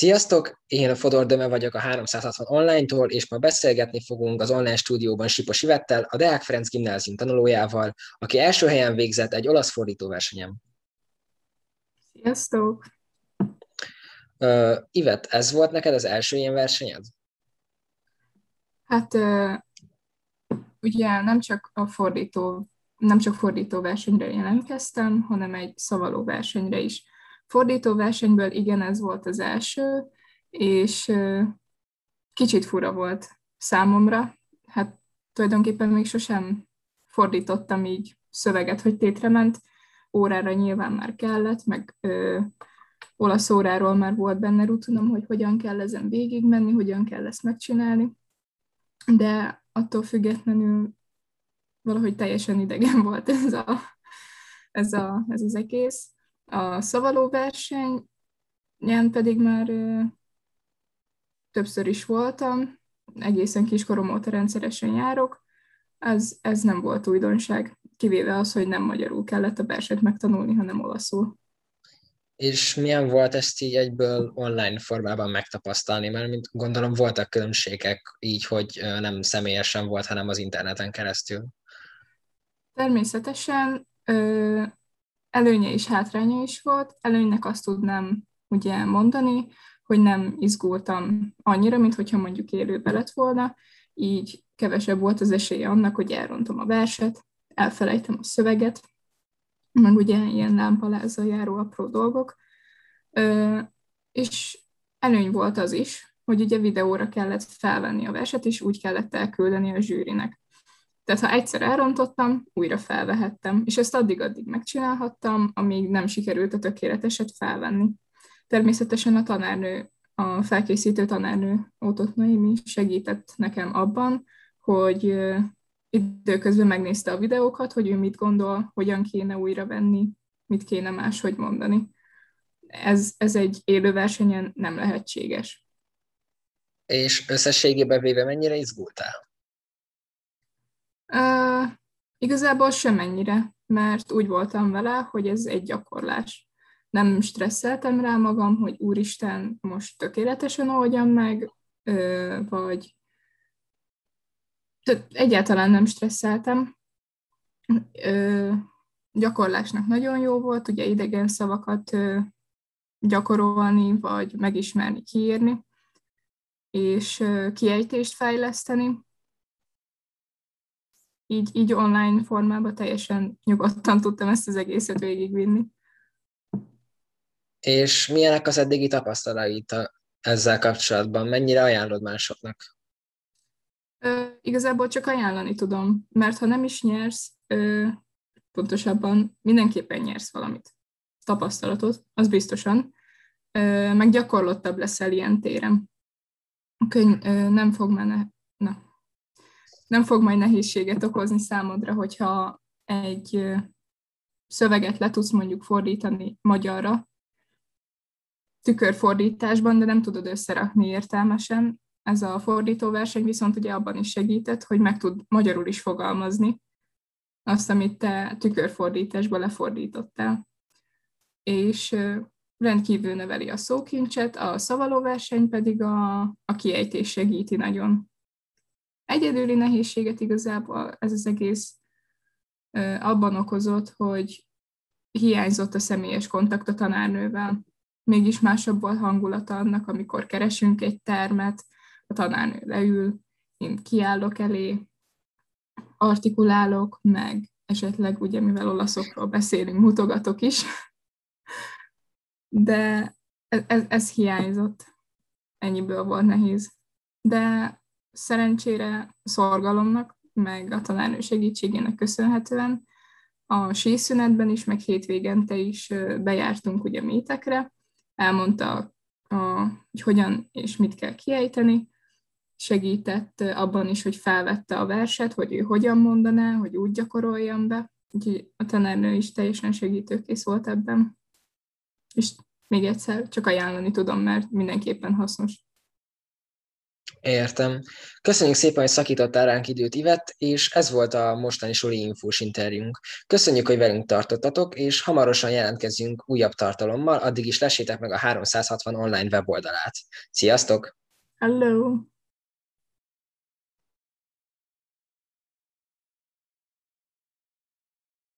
Sziasztok! Én a Fodor Döme vagyok a 360 online-tól, és ma beszélgetni fogunk az online stúdióban Sipos Ivettel, a Deák Ferenc gimnázium tanulójával, aki első helyen végzett egy olasz fordítóversenyen. Sziasztok! Uh, Ivet, ez volt neked az első ilyen versenyed? Hát uh, ugye nem csak a fordító, nem csak fordító versenyre jelentkeztem, hanem egy szavaló versenyre is Fordítóversenyből igen, ez volt az első, és kicsit fura volt számomra. Hát tulajdonképpen még sosem fordítottam így szöveget, hogy tétre ment. Órára nyilván már kellett, meg ö, olasz óráról már volt benne rutunom, hogy hogyan kell ezen végigmenni, hogyan kell ezt megcsinálni. De attól függetlenül valahogy teljesen idegen volt ez, a, ez, a, ez az egész. A szavaló versenyen pedig már többször is voltam, egészen kiskorom óta rendszeresen járok, ez, ez nem volt újdonság, kivéve az, hogy nem magyarul kellett a verset megtanulni, hanem olaszul. És milyen volt ezt így egyből online formában megtapasztalni? Mert mint gondolom voltak különbségek így, hogy nem személyesen volt, hanem az interneten keresztül. Természetesen előnye és hátránya is volt. Előnynek azt tudnám ugye mondani, hogy nem izgultam annyira, mint hogyha mondjuk élőbe lett volna, így kevesebb volt az esélye annak, hogy elrontom a verset, elfelejtem a szöveget, meg ugye ilyen lámpalázzal járó apró dolgok. Ö, és előny volt az is, hogy ugye videóra kellett felvenni a verset, és úgy kellett elküldeni a zsűrinek. Tehát ha egyszer elrontottam, újra felvehettem, és ezt addig-addig megcsinálhattam, amíg nem sikerült a tökéleteset felvenni. Természetesen a tanárnő, a felkészítő tanárnő Ótott Noémi segített nekem abban, hogy időközben megnézte a videókat, hogy ő mit gondol, hogyan kéne újra venni, mit kéne máshogy mondani. Ez, ez egy élő versenyen nem lehetséges. És összességében véve mennyire izgultál? Igazából semennyire, mert úgy voltam vele, hogy ez egy gyakorlás. Nem stresszeltem rá magam, hogy úristen, most tökéletesen oldjam meg, uh, vagy tehát egyáltalán nem stresszeltem. Uh, gyakorlásnak nagyon jó volt, ugye idegen szavakat uh, gyakorolni, vagy megismerni, kiírni, és kiejtést fejleszteni így, így online formában teljesen nyugodtan tudtam ezt az egészet végigvinni. És milyenek az eddigi tapasztalait ezzel kapcsolatban? Mennyire ajánlod másoknak? Ö, igazából csak ajánlani tudom, mert ha nem is nyersz, ö, pontosabban mindenképpen nyersz valamit. Tapasztalatot, az biztosan. Ö, meg gyakorlottabb leszel ilyen téren. Könyv, ö, nem fog menne, na, nem fog majd nehézséget okozni számodra, hogyha egy szöveget le tudsz mondjuk fordítani magyarra, tükörfordításban, de nem tudod összerakni értelmesen. Ez a fordítóverseny viszont ugye abban is segített, hogy meg tud magyarul is fogalmazni azt, amit te tükörfordításba lefordítottál. És rendkívül növeli a szókincset, a szavalóverseny pedig a, a kiejtés segíti nagyon egyedüli nehézséget igazából ez az egész abban okozott, hogy hiányzott a személyes kontakt a tanárnővel. Mégis másabb volt hangulata annak, amikor keresünk egy termet, a tanárnő leül, én kiállok elé, artikulálok, meg esetleg ugye, mivel olaszokról beszélünk, mutogatok is. De ez, ez, ez hiányzott. Ennyiből volt nehéz. De szerencsére szorgalomnak, meg a tanárnő segítségének köszönhetően a síszünetben is, meg hétvégente is bejártunk ugye métekre, elmondta, hogy hogyan és mit kell kiejteni, segített abban is, hogy felvette a verset, hogy ő hogyan mondaná, hogy úgy gyakoroljam be, úgyhogy a tanárnő is teljesen segítőkész volt ebben. És még egyszer csak ajánlani tudom, mert mindenképpen hasznos. Értem. Köszönjük szépen, hogy szakítottál ránk időt, Ivett, és ez volt a mostani Soli Infós interjúnk. Köszönjük, hogy velünk tartottatok, és hamarosan jelentkezünk újabb tartalommal, addig is lessétek meg a 360 online weboldalát. Sziasztok! Hello!